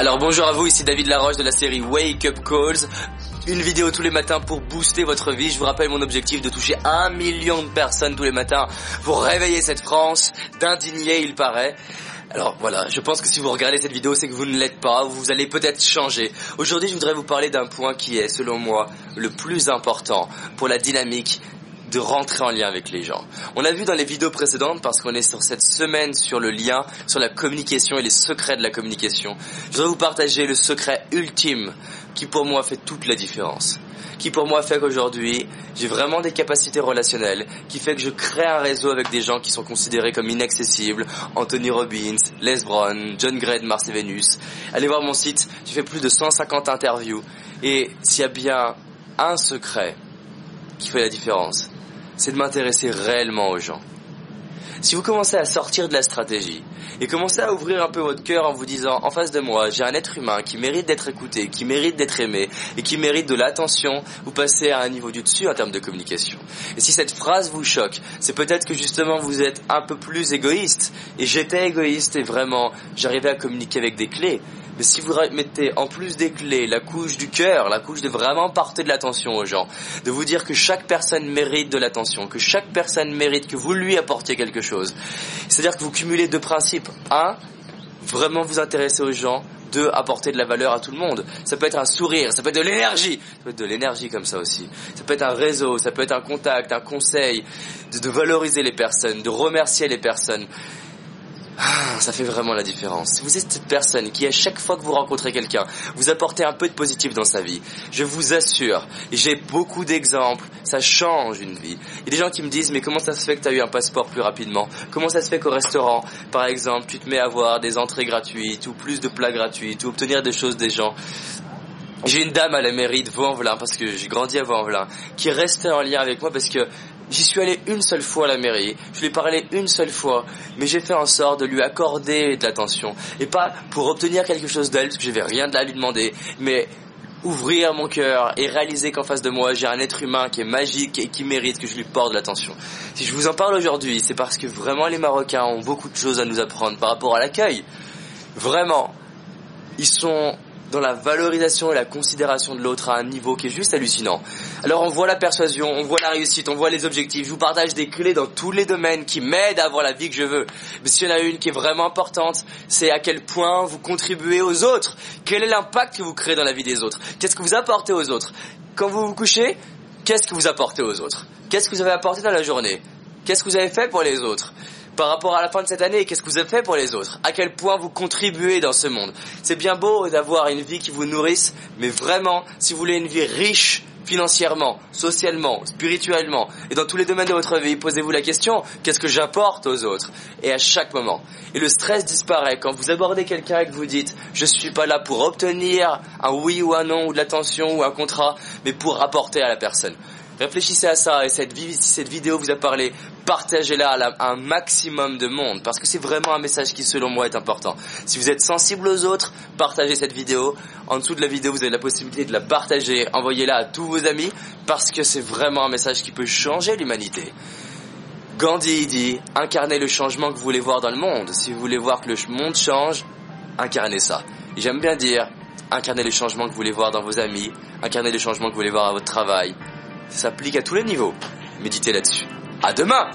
Alors bonjour à vous, ici David Laroche de la série Wake Up Calls. Une vidéo tous les matins pour booster votre vie. Je vous rappelle mon objectif de toucher un million de personnes tous les matins pour réveiller cette France d'indignés, il paraît. Alors voilà, je pense que si vous regardez cette vidéo, c'est que vous ne l'êtes pas, vous allez peut-être changer. Aujourd'hui, je voudrais vous parler d'un point qui est, selon moi, le plus important pour la dynamique de rentrer en lien avec les gens. On a vu dans les vidéos précédentes, parce qu'on est sur cette semaine sur le lien, sur la communication et les secrets de la communication, je voudrais vous partager le secret ultime qui pour moi fait toute la différence. Qui pour moi fait qu'aujourd'hui, j'ai vraiment des capacités relationnelles, qui fait que je crée un réseau avec des gens qui sont considérés comme inaccessibles, Anthony Robbins, Les Brown, John Gray de Mars et Vénus. Allez voir mon site, j'ai fait plus de 150 interviews, et s'il y a bien un secret qui fait la différence, c'est de m'intéresser réellement aux gens. Si vous commencez à sortir de la stratégie et commencez à ouvrir un peu votre cœur en vous disant en face de moi j'ai un être humain qui mérite d'être écouté, qui mérite d'être aimé et qui mérite de l'attention, vous passez à un niveau du dessus en termes de communication. Et si cette phrase vous choque, c'est peut-être que justement vous êtes un peu plus égoïste et j'étais égoïste et vraiment j'arrivais à communiquer avec des clés. Mais si vous mettez en plus des clés la couche du cœur, la couche de vraiment porter de l'attention aux gens, de vous dire que chaque personne mérite de l'attention, que chaque personne mérite que vous lui apportiez quelque chose. C'est-à-dire que vous cumulez deux principes. Un, vraiment vous intéresser aux gens. Deux, apporter de la valeur à tout le monde. Ça peut être un sourire, ça peut être de l'énergie. Ça peut être de l'énergie comme ça aussi. Ça peut être un réseau, ça peut être un contact, un conseil, de, de valoriser les personnes, de remercier les personnes. Ah, ça fait vraiment la différence. Vous êtes cette personne qui, à chaque fois que vous rencontrez quelqu'un, vous apportez un peu de positif dans sa vie, je vous assure, j'ai beaucoup d'exemples, ça change une vie. Il y a des gens qui me disent, mais comment ça se fait que tu as eu un passeport plus rapidement? Comment ça se fait qu'au restaurant, par exemple, tu te mets à avoir des entrées gratuites, ou plus de plats gratuits, ou obtenir des choses des gens? J'ai une dame à la mairie de Vaux-en-Velin, parce que j'ai grandi à Vaux-en-Velin, qui restait en lien avec moi parce que J'y suis allé une seule fois à la mairie, je lui ai parlé une seule fois, mais j'ai fait en sorte de lui accorder de l'attention. Et pas pour obtenir quelque chose d'elle, parce que je n'avais rien de à lui demander, mais ouvrir mon cœur et réaliser qu'en face de moi j'ai un être humain qui est magique et qui mérite que je lui porte de l'attention. Si je vous en parle aujourd'hui, c'est parce que vraiment les Marocains ont beaucoup de choses à nous apprendre par rapport à l'accueil. Vraiment, ils sont dans la valorisation et la considération de l'autre à un niveau qui est juste hallucinant. Alors on voit la persuasion, on voit la réussite, on voit les objectifs. Je vous partage des clés dans tous les domaines qui m'aident à avoir la vie que je veux. Mais s'il y en a une qui est vraiment importante, c'est à quel point vous contribuez aux autres. Quel est l'impact que vous créez dans la vie des autres? Qu'est-ce que vous apportez aux autres? Quand vous vous couchez, qu'est-ce que vous apportez aux autres? Qu'est-ce que vous avez apporté dans la journée? Qu'est-ce que vous avez fait pour les autres? Par rapport à la fin de cette année, qu'est-ce que vous avez fait pour les autres? À quel point vous contribuez dans ce monde? C'est bien beau d'avoir une vie qui vous nourrisse, mais vraiment, si vous voulez une vie riche financièrement, socialement, spirituellement, et dans tous les domaines de votre vie, posez-vous la question, qu'est-ce que j'apporte aux autres? Et à chaque moment. Et le stress disparaît quand vous abordez quelqu'un et que vous dites, je suis pas là pour obtenir un oui ou un non, ou de l'attention, ou un contrat, mais pour apporter à la personne. Réfléchissez à ça et cette, si cette vidéo vous a parlé, partagez-la à, un maximum de monde parce que c'est vraiment un message qui selon moi est important. Si vous êtes sensible aux autres, partagez cette vidéo. En dessous de la vidéo, vous avez la possibilité de la partager, envoyez-la à tous vos amis parce que c'est vraiment un message qui peut changer l'humanité. Gandhi dit incarnez le changement que vous voulez voir dans le monde. Si vous voulez voir que le monde change, incarnez ça. J'aime bien dire incarnez les changements que vous voulez voir dans vos amis, incarnez les changements que vous voulez voir à votre travail, ça s'applique à tous les niveaux. Méditez là-dessus. À demain